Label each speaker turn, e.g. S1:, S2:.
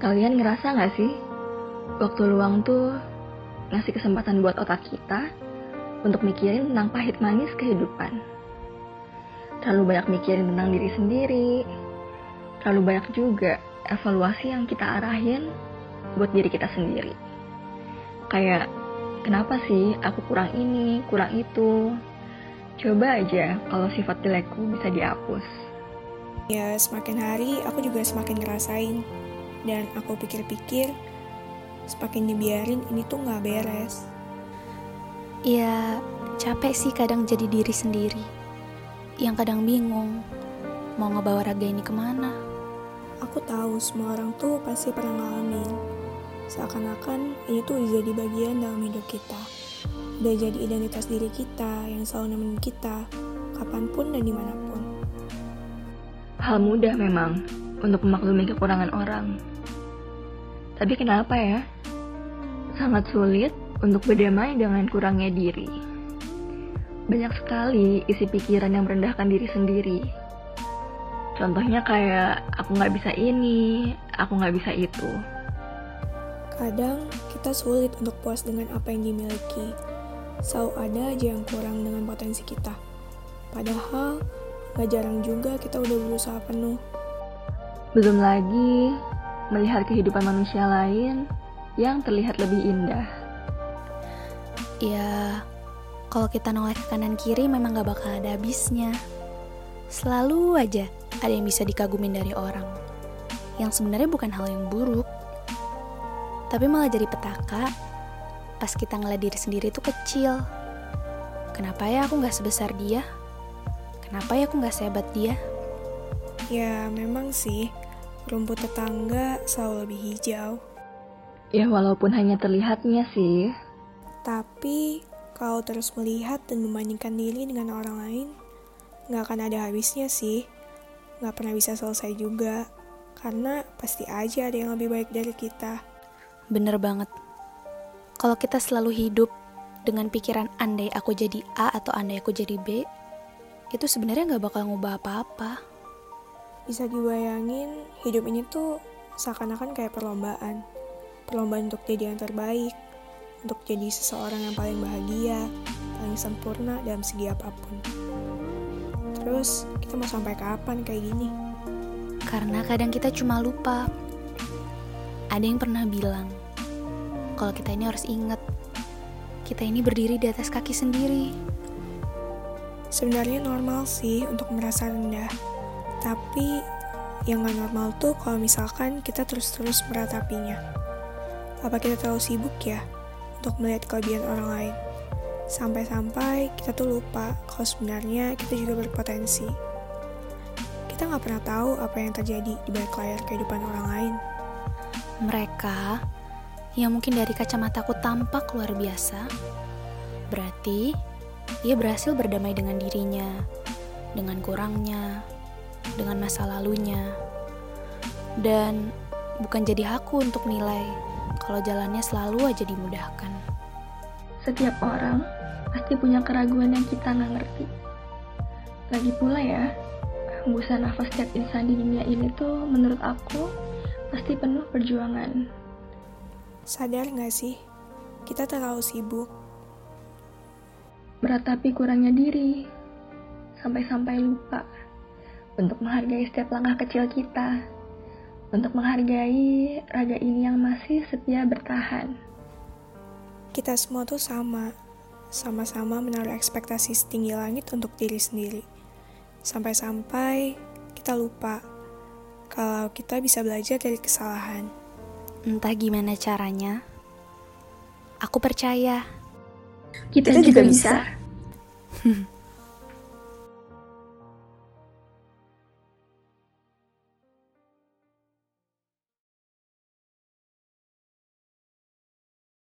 S1: Kalian ngerasa gak sih? Waktu luang tuh ngasih kesempatan buat otak kita untuk mikirin tentang pahit manis kehidupan. Terlalu banyak mikirin tentang diri sendiri. Terlalu banyak juga evaluasi yang kita arahin buat diri kita sendiri. Kayak, kenapa sih aku kurang ini, kurang itu? Coba aja kalau sifat jelekku bisa dihapus.
S2: Ya, semakin hari aku juga semakin ngerasain. Dan aku pikir-pikir, semakin dibiarin ini tuh gak beres.
S3: Ya, capek sih kadang jadi diri sendiri. Yang kadang bingung, mau ngebawa raga ini ke mana.
S2: Aku tahu semua orang tuh pasti pernah ngalamin. Seakan-akan ini tuh udah jadi bagian dalam hidup kita. Udah jadi identitas diri kita yang selalu nemenin kita, kapan pun dan di mana pun.
S1: Hal mudah memang untuk memaklumi kekurangan orang. Tapi kenapa ya? Sangat sulit untuk berdamai dengan kurangnya diri. Banyak sekali isi pikiran yang merendahkan diri sendiri. Contohnya kayak aku nggak bisa ini, aku nggak bisa itu.
S2: Kadang kita sulit untuk puas dengan apa yang dimiliki. Selalu ada aja yang kurang dengan potensi kita. Padahal, gak jarang juga kita udah berusaha penuh.
S1: Belum lagi melihat kehidupan manusia lain yang terlihat lebih indah.
S3: Ya, kalau kita noleh ke kanan kiri memang gak bakal ada habisnya. Selalu aja ada yang bisa dikagumin dari orang. Yang sebenarnya bukan hal yang buruk. Tapi malah jadi petaka pas kita ngeliat diri sendiri itu kecil. Kenapa ya aku gak sebesar dia? Kenapa ya aku gak sehebat dia?
S2: Ya, memang sih, rumput tetangga selalu lebih hijau.
S1: Ya walaupun hanya terlihatnya sih.
S2: Tapi, kalau terus melihat dan membandingkan diri dengan orang lain, nggak akan ada habisnya sih. Nggak pernah bisa selesai juga. Karena pasti aja ada yang lebih baik dari kita.
S3: Bener banget. Kalau kita selalu hidup dengan pikiran andai aku jadi A atau andai aku jadi B, itu sebenarnya nggak bakal ngubah apa-apa.
S2: Bisa dibayangin, hidup ini tuh seakan-akan kayak perlombaan. Perlombaan untuk jadi yang terbaik, untuk jadi seseorang yang paling bahagia, paling sempurna dalam segi apa pun. Terus, kita mau sampai kapan kayak gini?
S3: Karena kadang kita cuma lupa. Ada yang pernah bilang, kalau kita ini harus ingat, kita ini berdiri di atas kaki sendiri.
S2: Sebenarnya normal sih untuk merasa rendah, tapi yang gak normal tuh kalau misalkan kita terus-terus meratapinya. Apa kita terlalu sibuk ya untuk melihat kelebihan orang lain? Sampai-sampai kita tuh lupa kalau sebenarnya kita juga berpotensi. Kita nggak pernah tahu apa yang terjadi di balik layar kehidupan orang lain.
S3: Mereka yang mungkin dari kacamataku tampak luar biasa, berarti ia berhasil berdamai dengan dirinya, dengan kurangnya, dengan masa lalunya. Dan bukan jadi aku untuk nilai kalau jalannya selalu aja dimudahkan.
S1: Setiap orang pasti punya keraguan yang kita nggak ngerti. Lagi pula ya, hembusan nafas setiap insan di dunia ini tuh menurut aku pasti penuh perjuangan.
S2: Sadar gak sih, kita terlalu sibuk.
S1: Meratapi kurangnya diri, sampai-sampai lupa untuk menghargai setiap langkah kecil kita, untuk menghargai raga ini yang masih setia bertahan.
S2: Kita semua tuh sama, sama-sama menaruh ekspektasi setinggi langit untuk diri sendiri. Sampai-sampai kita lupa kalau kita bisa belajar dari kesalahan.
S3: Entah gimana caranya, aku percaya
S1: Kita,
S2: Kita
S1: juga
S2: juga
S1: bisa.
S2: bisa.